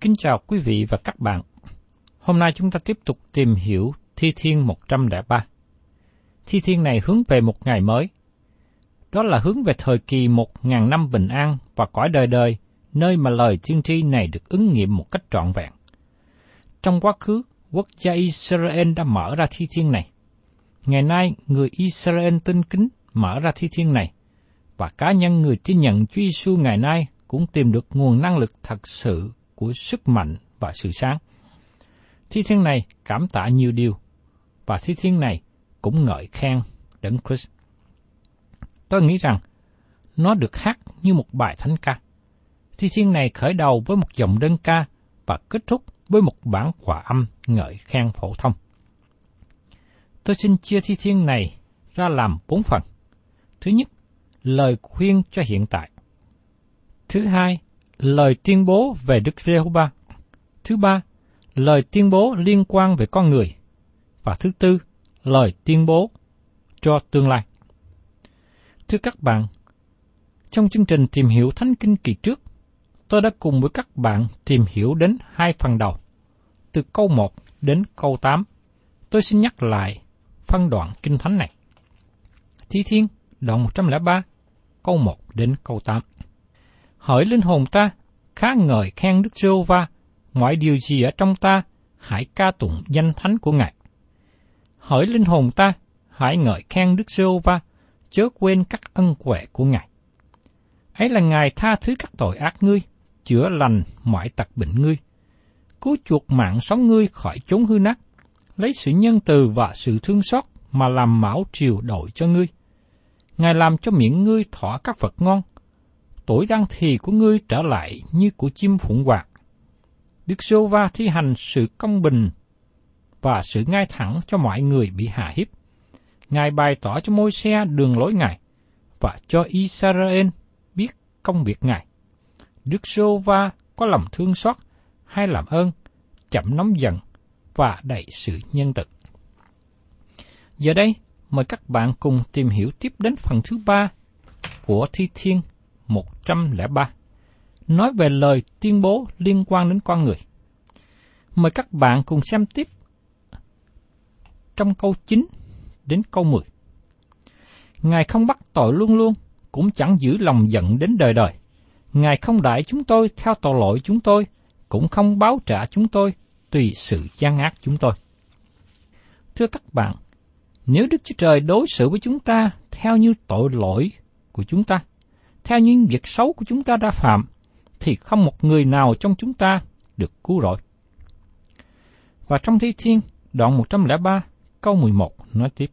Kính chào quý vị và các bạn. Hôm nay chúng ta tiếp tục tìm hiểu Thi Thiên 103. Thi Thiên này hướng về một ngày mới. Đó là hướng về thời kỳ một ngàn năm bình an và cõi đời đời, nơi mà lời tiên tri này được ứng nghiệm một cách trọn vẹn. Trong quá khứ, quốc gia Israel đã mở ra thi thiên này. Ngày nay, người Israel tin kính mở ra thi thiên này, và cá nhân người tin nhận Chúa Giêsu ngày nay cũng tìm được nguồn năng lực thật sự của sức mạnh và sự sáng. Thi thiên này cảm tạ nhiều điều, và thi thiên này cũng ngợi khen Đấng Christ. Tôi nghĩ rằng nó được hát như một bài thánh ca. Thi thiên này khởi đầu với một dòng đơn ca và kết thúc với một bản hòa âm ngợi khen phổ thông. Tôi xin chia thi thiên này ra làm bốn phần. Thứ nhất, lời khuyên cho hiện tại. Thứ hai, lời tuyên bố về Đức Giê-hô-va. Thứ ba, lời tuyên bố liên quan về con người. Và thứ tư, lời tuyên bố cho tương lai. Thưa các bạn, trong chương trình tìm hiểu Thánh Kinh kỳ trước, tôi đã cùng với các bạn tìm hiểu đến hai phần đầu, từ câu 1 đến câu 8. Tôi xin nhắc lại phân đoạn Kinh Thánh này. Thi Thiên, đoạn 103, câu 1 đến câu 8. Hỡi linh hồn ta, khá ngợi khen Đức giê va mọi điều gì ở trong ta, hãy ca tụng danh thánh của Ngài. Hỡi linh hồn ta, hãy ngợi khen Đức giê va chớ quên các ân huệ của Ngài. Ấy là Ngài tha thứ các tội ác ngươi, chữa lành mọi tật bệnh ngươi, cứu chuộc mạng sống ngươi khỏi chốn hư nát, lấy sự nhân từ và sự thương xót mà làm mão triều đội cho ngươi. Ngài làm cho miệng ngươi thỏa các vật ngon, tuổi đăng thì của ngươi trở lại như của chim phụng hoàng. Đức Sô Va thi hành sự công bình và sự ngay thẳng cho mọi người bị hạ hiếp. Ngài bày tỏ cho môi xe đường lối Ngài và cho Israel biết công việc Ngài. Đức Sô Va có lòng thương xót hay làm ơn, chậm nóng giận và đầy sự nhân từ. Giờ đây, mời các bạn cùng tìm hiểu tiếp đến phần thứ ba của Thi Thiên 103, nói về lời tuyên bố liên quan đến con người. Mời các bạn cùng xem tiếp trong câu 9 đến câu 10. Ngài không bắt tội luôn luôn, cũng chẳng giữ lòng giận đến đời đời. Ngài không đại chúng tôi theo tội lỗi chúng tôi, cũng không báo trả chúng tôi tùy sự gian ác chúng tôi. Thưa các bạn, nếu Đức Chúa Trời đối xử với chúng ta theo như tội lỗi của chúng ta, theo những việc xấu của chúng ta đã phạm, thì không một người nào trong chúng ta được cứu rỗi. Và trong Thi Thiên, đoạn 103, câu 11 nói tiếp.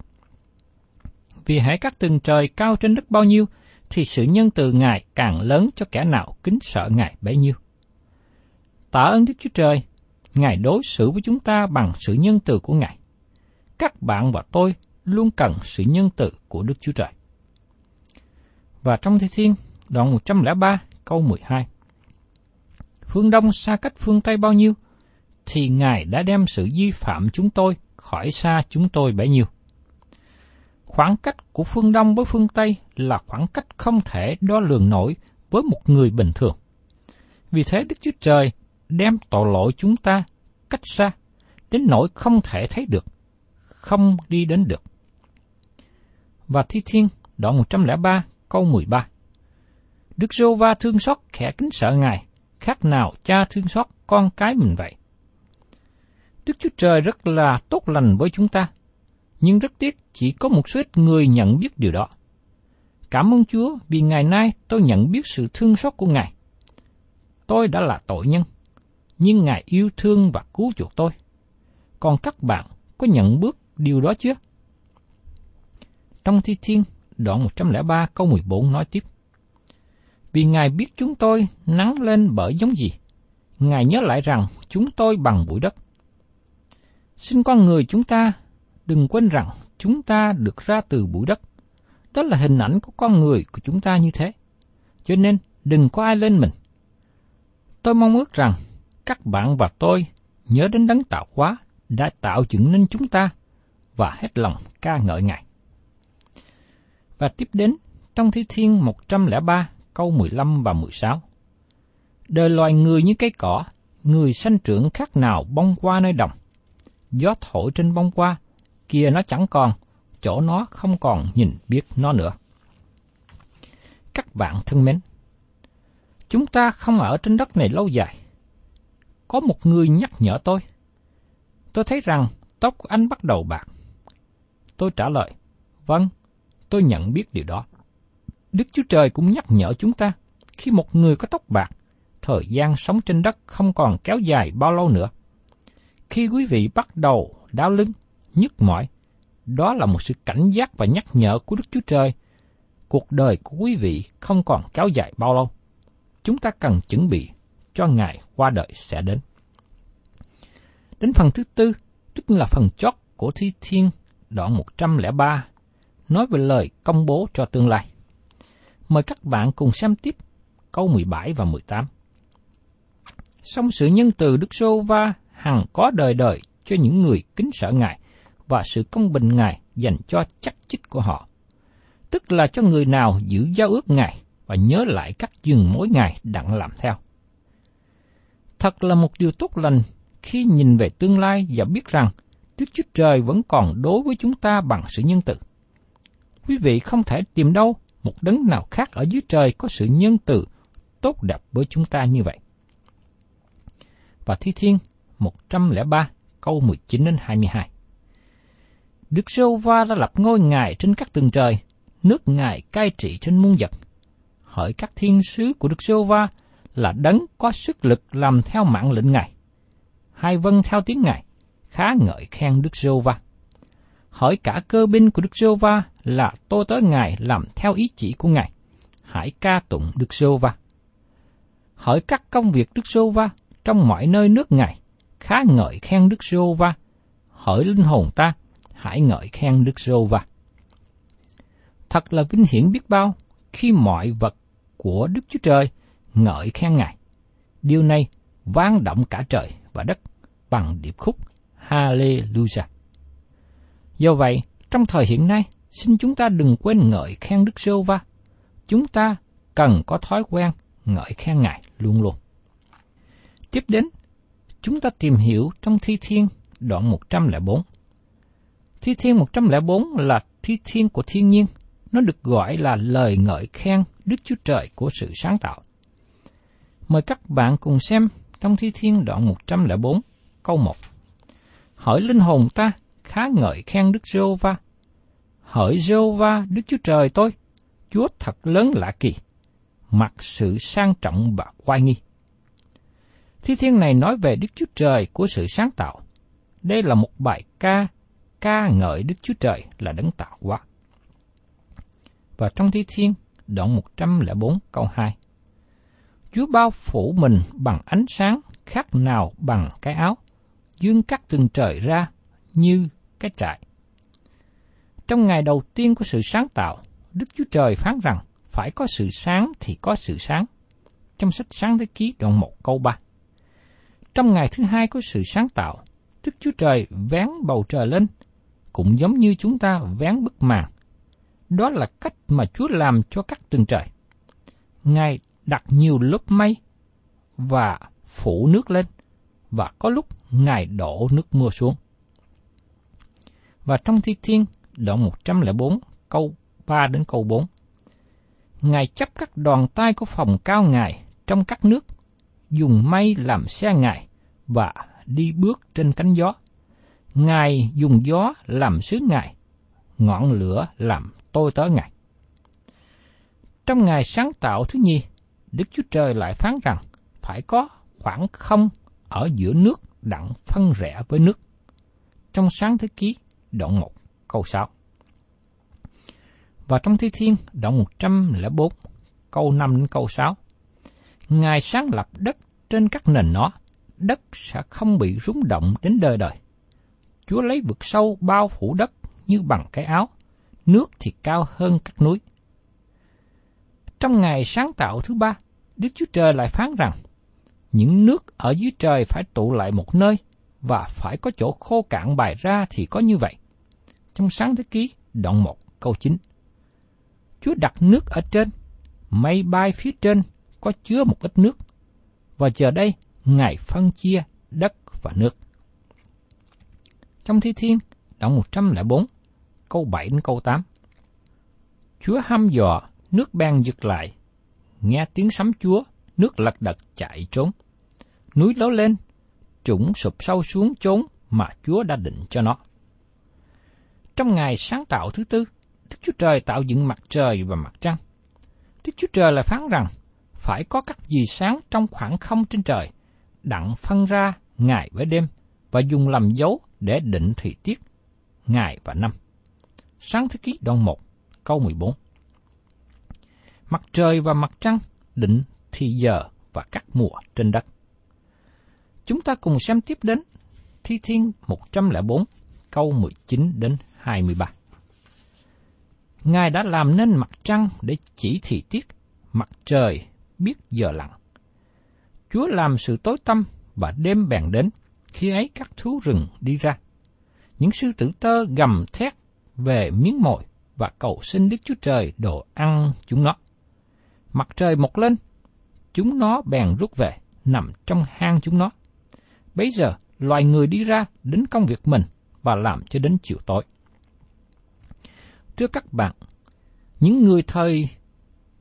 Vì hãy các tầng trời cao trên đất bao nhiêu, thì sự nhân từ Ngài càng lớn cho kẻ nào kính sợ Ngài bấy nhiêu. Tạ ơn Đức Chúa Trời, Ngài đối xử với chúng ta bằng sự nhân từ của Ngài. Các bạn và tôi luôn cần sự nhân từ của Đức Chúa Trời. Và trong Thi Thiên, đoạn 103, câu 12. Phương Đông xa cách phương Tây bao nhiêu, thì Ngài đã đem sự vi phạm chúng tôi khỏi xa chúng tôi bấy nhiêu. Khoảng cách của phương Đông với phương Tây là khoảng cách không thể đo lường nổi với một người bình thường. Vì thế Đức Chúa Trời đem tội lỗi chúng ta cách xa, đến nỗi không thể thấy được, không đi đến được. Và Thi Thiên, đoạn 103, câu 13. Đức Giô Va thương xót kẻ kính sợ Ngài, khác nào cha thương xót con cái mình vậy. Đức Chúa Trời rất là tốt lành với chúng ta, nhưng rất tiếc chỉ có một số ít người nhận biết điều đó. Cảm ơn Chúa vì ngày nay tôi nhận biết sự thương xót của Ngài. Tôi đã là tội nhân, nhưng Ngài yêu thương và cứu chuộc tôi. Còn các bạn có nhận bước điều đó chưa? Trong Thi Thiên, đoạn 103 câu 14 nói tiếp. Vì Ngài biết chúng tôi nắng lên bởi giống gì, Ngài nhớ lại rằng chúng tôi bằng bụi đất. Xin con người chúng ta đừng quên rằng chúng ta được ra từ bụi đất. Đó là hình ảnh của con người của chúng ta như thế. Cho nên đừng có ai lên mình. Tôi mong ước rằng các bạn và tôi nhớ đến đấng tạo hóa đã tạo dựng nên chúng ta và hết lòng ca ngợi Ngài. Và tiếp đến trong Thi Thiên 103 câu 15 và 16. Đời loài người như cây cỏ, người sanh trưởng khác nào bông qua nơi đồng. Gió thổi trên bông qua, kia nó chẳng còn, chỗ nó không còn nhìn biết nó nữa. Các bạn thân mến, chúng ta không ở trên đất này lâu dài. Có một người nhắc nhở tôi. Tôi thấy rằng tóc của anh bắt đầu bạc. Tôi trả lời, vâng, tôi nhận biết điều đó. Đức Chúa Trời cũng nhắc nhở chúng ta, khi một người có tóc bạc, thời gian sống trên đất không còn kéo dài bao lâu nữa. Khi quý vị bắt đầu đau lưng, nhức mỏi, đó là một sự cảnh giác và nhắc nhở của Đức Chúa Trời. Cuộc đời của quý vị không còn kéo dài bao lâu. Chúng ta cần chuẩn bị cho ngày qua đời sẽ đến. Đến phần thứ tư, tức là phần chót của Thi Thiên, đoạn 103, nói về lời công bố cho tương lai. Mời các bạn cùng xem tiếp câu 17 và 18. Song sự nhân từ Đức Sô Va hằng có đời đời cho những người kính sợ Ngài và sự công bình Ngài dành cho chắc chích của họ. Tức là cho người nào giữ giao ước Ngài và nhớ lại các dừng mối Ngài đặng làm theo. Thật là một điều tốt lành khi nhìn về tương lai và biết rằng Đức Chúa Trời vẫn còn đối với chúng ta bằng sự nhân từ. Quý vị không thể tìm đâu một đấng nào khác ở dưới trời có sự nhân từ tốt đẹp với chúng ta như vậy. Và Thi Thiên 103 câu 19 đến 22. Đức Sô Va đã lập ngôi ngài trên các tầng trời, nước ngài cai trị trên muôn vật. Hỡi các thiên sứ của Đức Sô Va là đấng có sức lực làm theo mạng lệnh ngài. Hai vân theo tiếng ngài, khá ngợi khen Đức Sô Va. Hỡi cả cơ binh của Đức Sô Va là tôi tới ngài làm theo ý chỉ của ngài. Hãy ca tụng Đức Sô Va. Hỡi các công việc Đức Sô Va trong mọi nơi nước ngài, khá ngợi khen Đức Sô Va. Hỡi linh hồn ta, hãy ngợi khen Đức Sô Va. Thật là vinh hiển biết bao khi mọi vật của Đức Chúa Trời ngợi khen Ngài. Điều này vang động cả trời và đất bằng điệp khúc Hallelujah. Do vậy, trong thời hiện nay, xin chúng ta đừng quên ngợi khen Đức Sô Va. Chúng ta cần có thói quen ngợi khen Ngài luôn luôn. Tiếp đến, chúng ta tìm hiểu trong Thi Thiên đoạn 104. Thi Thiên 104 là thi thiên của thiên nhiên, nó được gọi là lời ngợi khen Đức Chúa Trời của sự sáng tạo. Mời các bạn cùng xem trong Thi Thiên đoạn 104, câu 1. hỏi linh hồn ta, khá ngợi khen Đức giê va Hỡi giê va Đức Chúa Trời tôi, Chúa thật lớn lạ kỳ, mặc sự sang trọng và oai nghi. Thi thiên này nói về Đức Chúa Trời của sự sáng tạo. Đây là một bài ca, ca ngợi Đức Chúa Trời là đấng tạo hóa. Và trong thi thiên, đoạn 104 câu 2. Chúa bao phủ mình bằng ánh sáng khác nào bằng cái áo, dương cắt từng trời ra như cái trại. Trong ngày đầu tiên của sự sáng tạo, Đức Chúa Trời phán rằng phải có sự sáng thì có sự sáng. Trong sách Sáng Thế Ký đoạn 1 câu 3. Trong ngày thứ hai của sự sáng tạo, Đức Chúa Trời vén bầu trời lên, cũng giống như chúng ta vén bức màn. Đó là cách mà Chúa làm cho các tầng trời. Ngài đặt nhiều lớp mây và phủ nước lên, và có lúc Ngài đổ nước mưa xuống. Và trong Thi Thiên, đoạn 104, câu 3 đến câu 4. Ngài chấp các đoàn tay của phòng cao Ngài trong các nước, dùng mây làm xe Ngài và đi bước trên cánh gió. Ngài dùng gió làm sứ Ngài, ngọn lửa làm tôi tớ Ngài. Trong ngày sáng tạo thứ nhi, Đức Chúa Trời lại phán rằng phải có khoảng không ở giữa nước đặng phân rẽ với nước. Trong sáng thế ký, đoạn 1, câu 6. Và trong Thi Thiên, đoạn 104, câu 5 đến câu 6. Ngài sáng lập đất trên các nền nó, đất sẽ không bị rúng động đến đời đời. Chúa lấy vực sâu bao phủ đất như bằng cái áo, nước thì cao hơn các núi. Trong ngày sáng tạo thứ ba, Đức Chúa Trời lại phán rằng, những nước ở dưới trời phải tụ lại một nơi, và phải có chỗ khô cạn bài ra thì có như vậy. Trong sáng thế ký, đoạn 1, câu 9. Chúa đặt nước ở trên, mây bay phía trên có chứa một ít nước, và giờ đây Ngài phân chia đất và nước. Trong Thi Thiên, đoạn 104, câu 7 đến câu 8. Chúa hăm dò, nước ban giật lại. Nghe tiếng sấm Chúa, nước lật đật chạy trốn. Núi lớn lên, trũng sụp sâu xuống trốn mà Chúa đã định cho nó. Trong ngày sáng tạo thứ tư, Đức Chúa Trời tạo dựng mặt trời và mặt trăng. Đức Chúa Trời lại phán rằng, phải có các gì sáng trong khoảng không trên trời, đặng phân ra ngày với đêm, và dùng làm dấu để định thời tiết, ngày và năm. Sáng thế ký đoạn 1, câu 14. Mặt trời và mặt trăng định thì giờ và các mùa trên đất. Chúng ta cùng xem tiếp đến Thi Thiên 104, câu 19 đến 23. Ngài đã làm nên mặt trăng để chỉ thị tiết, mặt trời biết giờ lặng. Chúa làm sự tối tăm và đêm bèn đến, khi ấy các thú rừng đi ra. Những sư tử tơ gầm thét về miếng mồi và cầu xin Đức Chúa Trời đồ ăn chúng nó. Mặt trời mọc lên, chúng nó bèn rút về, nằm trong hang chúng nó. Bây giờ, loài người đi ra đến công việc mình và làm cho đến chiều tối. Thưa các bạn, những người thời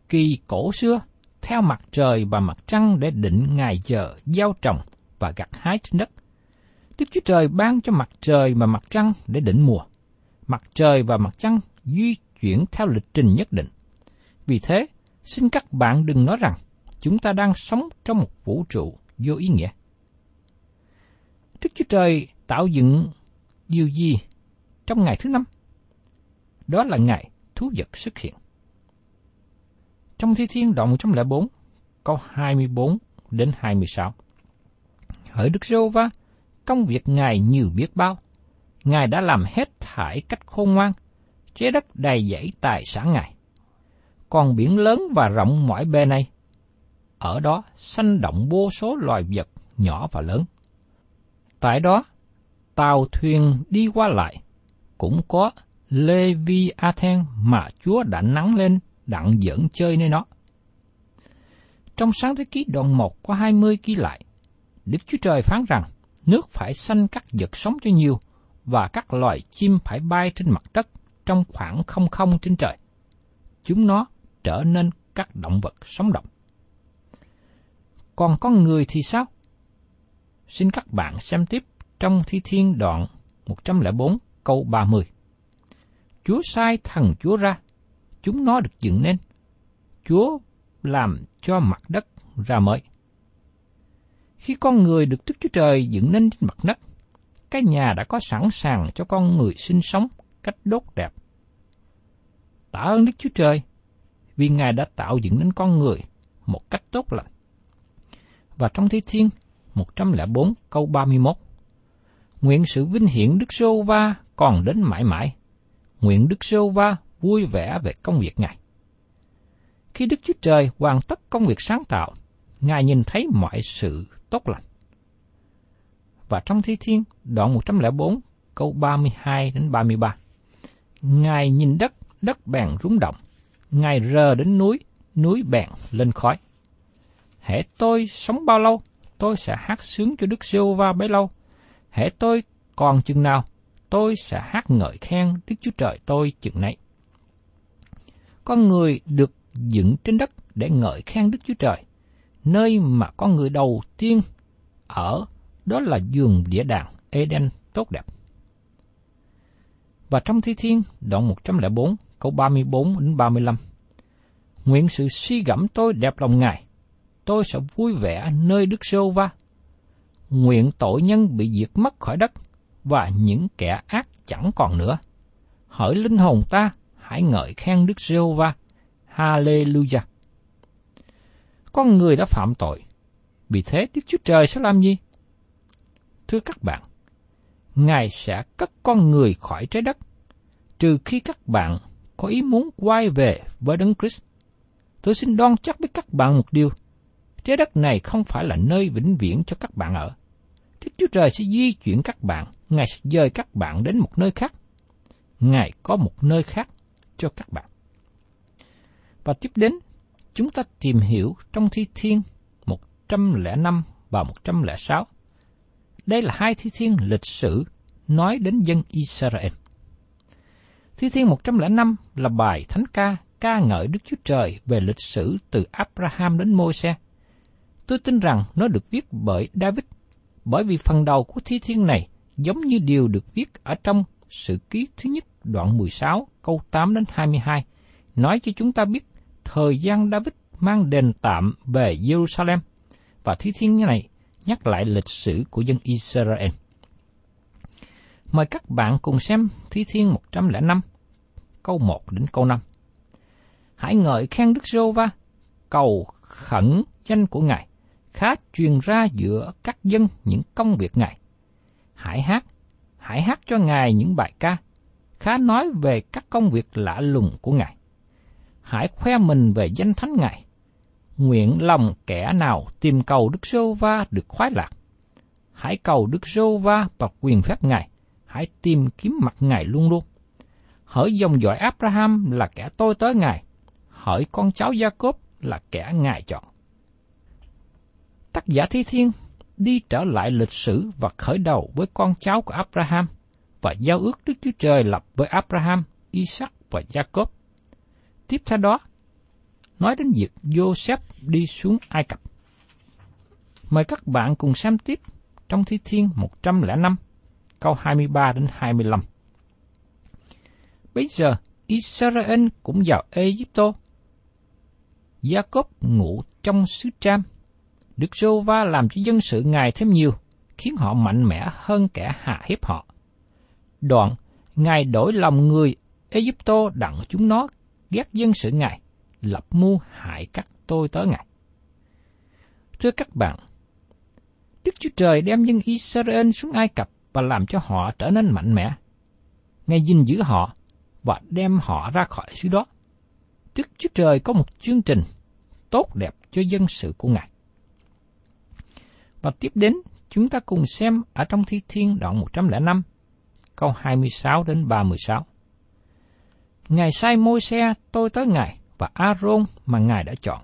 kỳ cổ xưa theo mặt trời và mặt trăng để định ngày giờ gieo trồng và gặt hái trên đất. Đức Chúa Trời ban cho mặt trời và mặt trăng để định mùa. Mặt trời và mặt trăng di chuyển theo lịch trình nhất định. Vì thế, xin các bạn đừng nói rằng chúng ta đang sống trong một vũ trụ vô ý nghĩa. Đức Chúa Trời tạo dựng điều gì trong ngày thứ năm? Đó là ngày thú vật xuất hiện. Trong Thi Thiên đoạn 104, câu 24 đến 26. Hỡi Đức Rô Va, công việc Ngài nhiều biết bao. Ngài đã làm hết thải cách khôn ngoan, chế đất đầy dãy tài sản Ngài. Còn biển lớn và rộng mỏi bề này, ở đó sanh động vô số loài vật nhỏ và lớn. Tại đó, tàu thuyền đi qua lại, cũng có Lê Vi A Then mà Chúa đã nắng lên đặng dẫn chơi nơi nó. Trong sáng thế ký đoạn 1 có 20 ghi lại, Đức Chúa Trời phán rằng nước phải sanh các vật sống cho nhiều và các loài chim phải bay trên mặt đất trong khoảng không không trên trời. Chúng nó trở nên các động vật sống động. Còn con người thì sao? Xin các bạn xem tiếp trong Thi Thiên đoạn 104 câu 30. Chúa sai thần Chúa ra, chúng nó được dựng nên. Chúa làm cho mặt đất ra mới. Khi con người được Đức Chúa Trời dựng nên trên mặt đất, cái nhà đã có sẵn sàng cho con người sinh sống cách đốt đẹp. Tạ ơn Đức Chúa Trời, vì Ngài đã tạo dựng nên con người một cách tốt lành. Và trong Thi Thiên 104 câu 31 Nguyện sự vinh hiển Đức Sô Va còn đến mãi mãi. Nguyện Đức Sô Va vui vẻ về công việc Ngài. Khi Đức Chúa Trời hoàn tất công việc sáng tạo, Ngài nhìn thấy mọi sự tốt lành. Và trong Thi Thiên, đoạn 104, câu 32 đến 33. Ngài nhìn đất, đất bèn rung động. Ngài rờ đến núi, núi bèn lên khói. Hễ tôi sống bao lâu, tôi sẽ hát sướng cho Đức giê va bấy lâu. Hễ tôi còn chừng nào, tôi sẽ hát ngợi khen Đức Chúa Trời tôi chừng nấy. Con người được dựng trên đất để ngợi khen Đức Chúa Trời, nơi mà con người đầu tiên ở đó là giường địa đàng Eden tốt đẹp. Và trong Thi Thiên, đoạn 104, câu 34 đến 35. Nguyện sự suy gẫm tôi đẹp lòng Ngài, tôi sẽ vui vẻ nơi Đức Sô Va. Nguyện tội nhân bị diệt mất khỏi đất, và những kẻ ác chẳng còn nữa. Hỡi linh hồn ta, hãy ngợi khen Đức Sô Va. Hallelujah! Con người đã phạm tội, vì thế Đức Chúa Trời sẽ làm gì? Thưa các bạn, Ngài sẽ cất con người khỏi trái đất, trừ khi các bạn có ý muốn quay về với Đấng Christ. Tôi xin đoan chắc với các bạn một điều, trái đất này không phải là nơi vĩnh viễn cho các bạn ở. Đức Chúa Trời sẽ di chuyển các bạn, Ngài sẽ dời các bạn đến một nơi khác. Ngài có một nơi khác cho các bạn. Và tiếp đến, chúng ta tìm hiểu trong Thi Thiên 105 và 106. Đây là hai thi thiên lịch sử nói đến dân Israel. Thi thiên 105 là bài thánh ca ca ngợi Đức Chúa Trời về lịch sử từ Abraham đến Môi-se. Tôi tin rằng nó được viết bởi David, bởi vì phần đầu của thi thiên này giống như điều được viết ở trong sự ký thứ nhất đoạn 16 câu 8 đến 22, nói cho chúng ta biết thời gian David mang đền tạm về Jerusalem và thi thiên này nhắc lại lịch sử của dân Israel. Mời các bạn cùng xem Thi Thiên 105, câu 1 đến câu 5. Hãy ngợi khen Đức Giô-va, cầu khẩn danh của Ngài, khá truyền ra giữa các dân những công việc Ngài. Hãy hát, hãy hát cho Ngài những bài ca, khá nói về các công việc lạ lùng của Ngài. Hãy khoe mình về danh thánh Ngài, nguyện lòng kẻ nào tìm cầu Đức Sô Va được khoái lạc. Hãy cầu Đức Sô Va và quyền phép Ngài, hãy tìm kiếm mặt Ngài luôn luôn. Hỡi dòng dõi Abraham là kẻ tôi tới Ngài, hỡi con cháu Gia-cốp là kẻ Ngài chọn. Tác giả Thi Thiên đi trở lại lịch sử và khởi đầu với con cháu của Abraham và giao ước Đức Chúa Trời lập với Abraham, Isaac và Jacob. Tiếp theo đó, nói đến việc Joseph đi xuống Ai Cập. Mời các bạn cùng xem tiếp trong Thi Thiên 105, câu 23 đến 25. Bây giờ, Israel cũng vào Egypto. Jacob ngủ trong xứ Tram. Đức Sô Va làm cho dân sự Ngài thêm nhiều, khiến họ mạnh mẽ hơn kẻ hạ hiếp họ. Đoạn, Ngài đổi lòng người Egypto đặng chúng nó ghét dân sự Ngài, lập mưu hại các tôi tới Ngài. Thưa các bạn, Đức Chúa Trời đem dân Israel xuống Ai Cập và làm cho họ trở nên mạnh mẽ. Ngài gìn giữ họ và đem họ ra khỏi xứ đó. Đức Chúa Trời có một chương trình tốt đẹp cho dân sự của Ngài. Và tiếp đến, chúng ta cùng xem ở trong Thi Thiên đoạn 105, câu 26 đến 36. Ngài sai môi xe tôi tới Ngài, và Aaron mà Ngài đã chọn.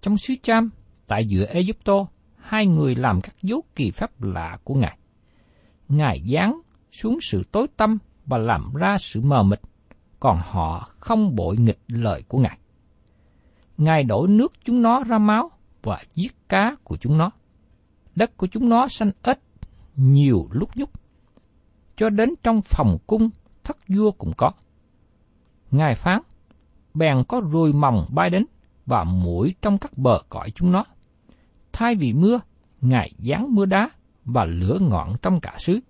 Trong xứ Cham, tại giữa Egypto, hai người làm các dấu kỳ phép lạ của Ngài. Ngài giáng xuống sự tối tâm và làm ra sự mờ mịt, còn họ không bội nghịch lời của Ngài. Ngài đổi nước chúng nó ra máu và giết cá của chúng nó. Đất của chúng nó xanh ếch nhiều lúc nhúc. Cho đến trong phòng cung, thất vua cũng có. Ngài phán, bèn có ruồi mòng bay đến và mũi trong các bờ cõi chúng nó. Thay vì mưa, Ngài giáng mưa đá và lửa ngọn trong cả xứ.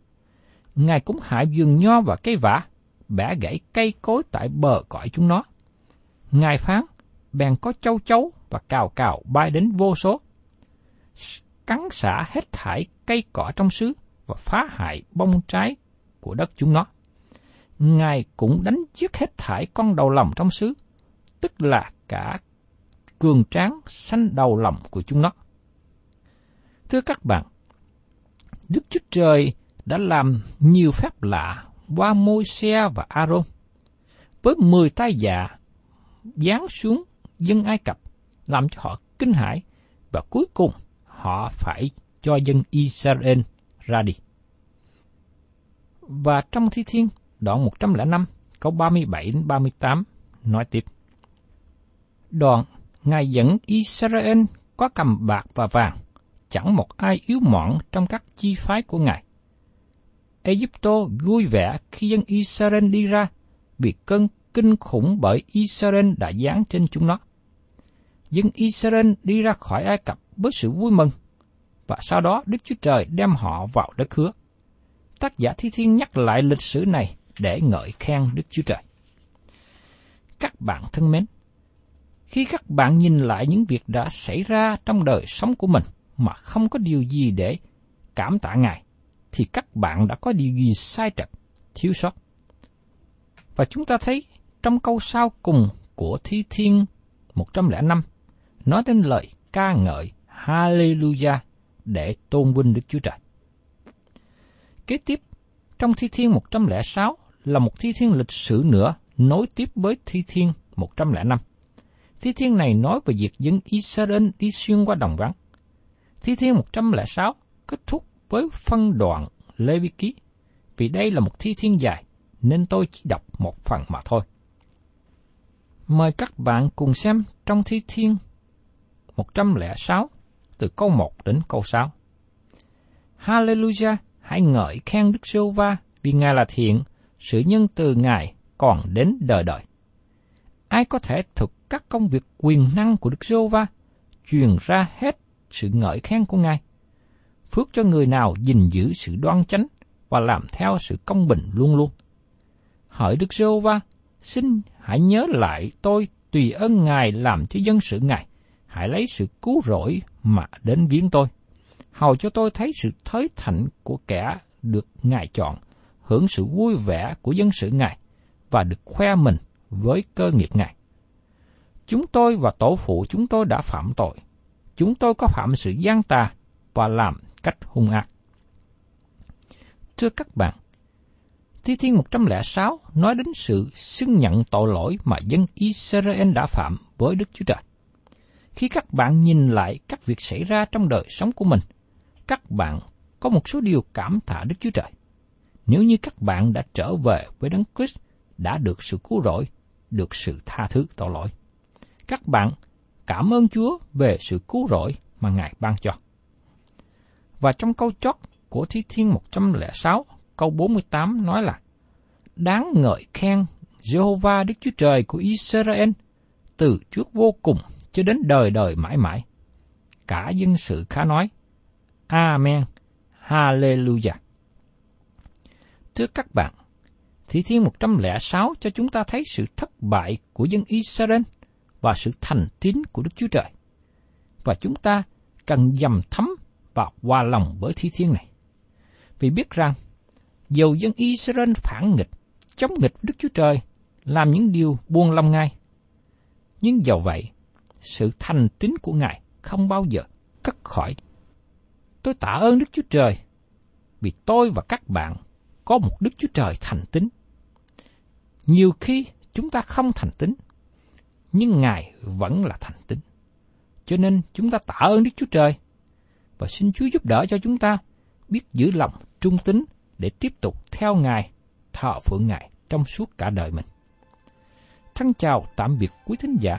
Ngài cũng hại vườn nho và cây vả, bẻ gãy cây cối tại bờ cõi chúng nó. Ngài phán, bèn có châu chấu và cào cào bay đến vô số. Cắn xả hết thải cây cỏ trong xứ và phá hại bông trái của đất chúng nó. Ngài cũng đánh giết hết thải con đầu lòng trong xứ, tức là cả cường tráng xanh đầu lòng của chúng nó. Thưa các bạn, Đức Chúa Trời đã làm nhiều phép lạ qua môi xe và Aaron. Với mười tay dạ giáng xuống dân Ai Cập, làm cho họ kinh hãi và cuối cùng họ phải cho dân Israel ra đi. Và trong Thi Thiên, đoạn 105, câu 37 đến 38 nói tiếp. Đoạn, Ngài dẫn Israel có cầm bạc và vàng, chẳng một ai yếu mọn trong các chi phái của Ngài. Egypto vui vẻ khi dân Israel đi ra, vì cơn kinh khủng bởi Israel đã giáng trên chúng nó. Dân Israel đi ra khỏi Ai Cập với sự vui mừng, và sau đó Đức Chúa Trời đem họ vào đất hứa. Tác giả Thi Thiên nhắc lại lịch sử này để ngợi khen Đức Chúa Trời. Các bạn thân mến, khi các bạn nhìn lại những việc đã xảy ra trong đời sống của mình mà không có điều gì để cảm tạ Ngài, thì các bạn đã có điều gì sai trật, thiếu sót. Và chúng ta thấy trong câu sau cùng của Thi Thiên 105, nói đến lời ca ngợi Hallelujah để tôn vinh Đức Chúa Trời. Kế tiếp, trong Thi Thiên 106 là một Thi Thiên lịch sử nữa nối tiếp với Thi Thiên 105. Thi Thiên này nói về việc dân Israel đi xuyên qua đồng vắng. Thi Thiên 106 kết thúc với phân đoạn Lê Vi Ký, vì đây là một Thi Thiên dài, nên tôi chỉ đọc một phần mà thôi. Mời các bạn cùng xem trong Thi Thiên 106 từ câu 1 đến câu 6. Hallelujah, hãy ngợi khen Đức Sô Va vì Ngài là thiện, sự nhân từ Ngài còn đến đời đời. Ai có thể thực các công việc quyền năng của Đức Sô Va, truyền ra hết sự ngợi khen của Ngài. Phước cho người nào gìn giữ sự đoan chánh và làm theo sự công bình luôn luôn. Hỡi Đức Sô Va, xin hãy nhớ lại tôi tùy ơn Ngài làm cho dân sự Ngài. Hãy lấy sự cứu rỗi mà đến viếng tôi. Hầu cho tôi thấy sự thới thạnh của kẻ được Ngài chọn, hưởng sự vui vẻ của dân sự Ngài, và được khoe mình với cơ nghiệp Ngài. Chúng tôi và tổ phụ chúng tôi đã phạm tội. Chúng tôi có phạm sự gian tà và làm cách hung ác. Thưa các bạn, Thi Thiên 106 nói đến sự xưng nhận tội lỗi mà dân Israel đã phạm với Đức Chúa Trời. Khi các bạn nhìn lại các việc xảy ra trong đời sống của mình, các bạn có một số điều cảm tạ Đức Chúa Trời. Nếu như các bạn đã trở về với Đấng Christ, đã được sự cứu rỗi, được sự tha thứ tội lỗi. Các bạn cảm ơn Chúa về sự cứu rỗi mà Ngài ban cho. Và trong câu chót của Thi Thiên 106, câu 48 nói là Đáng ngợi khen Jehovah Đức Chúa Trời của Israel từ trước vô cùng cho đến đời đời mãi mãi. Cả dân sự khá nói, Amen, Hallelujah. Thưa các bạn, Thi Thiên 106 cho chúng ta thấy sự thất bại của dân Israel và sự thành tín của Đức Chúa Trời. Và chúng ta cần dầm thấm và hòa lòng với Thi Thiên này. Vì biết rằng, dầu dân Israel phản nghịch, chống nghịch Đức Chúa Trời, làm những điều buông lòng ngay, Nhưng dầu vậy, sự thành tín của Ngài không bao giờ cất khỏi. Tôi tạ ơn Đức Chúa Trời vì tôi và các bạn có một Đức Chúa Trời thành tín. Nhiều khi chúng ta không thành tín, nhưng Ngài vẫn là thành tín. Cho nên chúng ta tạ ơn Đức Chúa Trời và xin Chúa giúp đỡ cho chúng ta biết giữ lòng trung tín để tiếp tục theo Ngài, thờ phượng Ngài trong suốt cả đời mình. Thân chào tạm biệt quý thính giả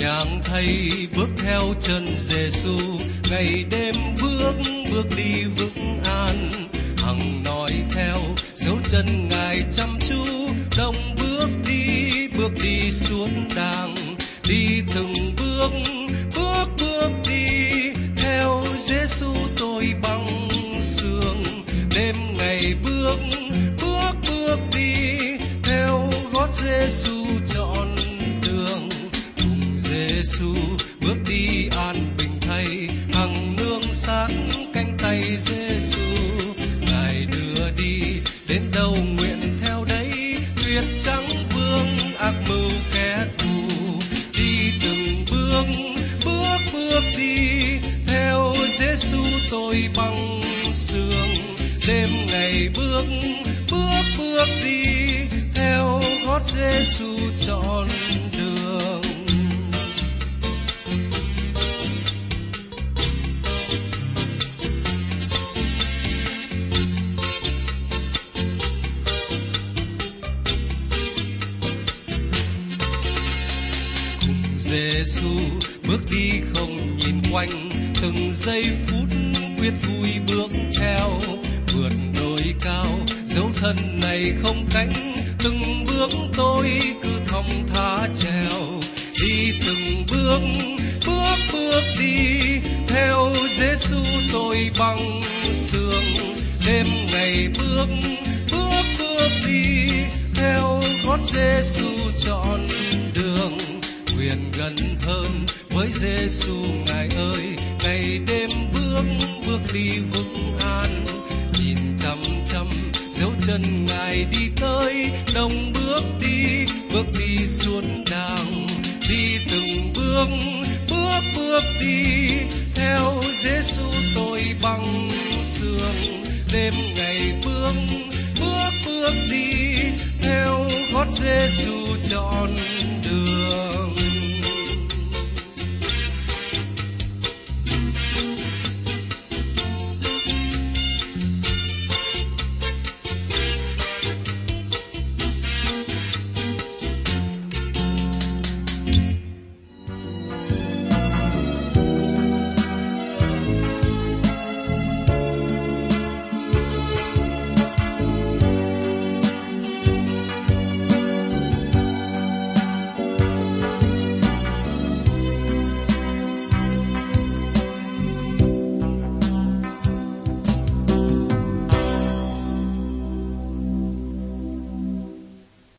Nhàng thay bước theo chân Giêsu ngày đêm bước bước đi vững an. Hằng nói theo, dấu chân ngài chăm chú. Đồng bước đi bước đi xuống đàng. Đi từng Giêsu chọn đường. Cùng Giêsu bước đi không nhìn quanh, từng giây phút quyết vui bước theo. Vượt đồi cao, dấu thân này không cánh, từng bước tôi cứ thong thả trèo, đi từng bước bước bước đi. Theo Giêsu tôi bằng sương đêm ngày bước bước bước đi. Theo gót Giêsu chọn đường nguyện gần hơn với Giêsu ngài ơi, ngày đêm bước bước đi vững an nhìn chăm chăm dấu chân ngài đi tới đồng bước đi bước đi xuống đàng, đi từng bước bước bước đi. Theo Giêsu tôi bằng sương đêm ngày bước bước bước đi. Theo gót Giêsu tròn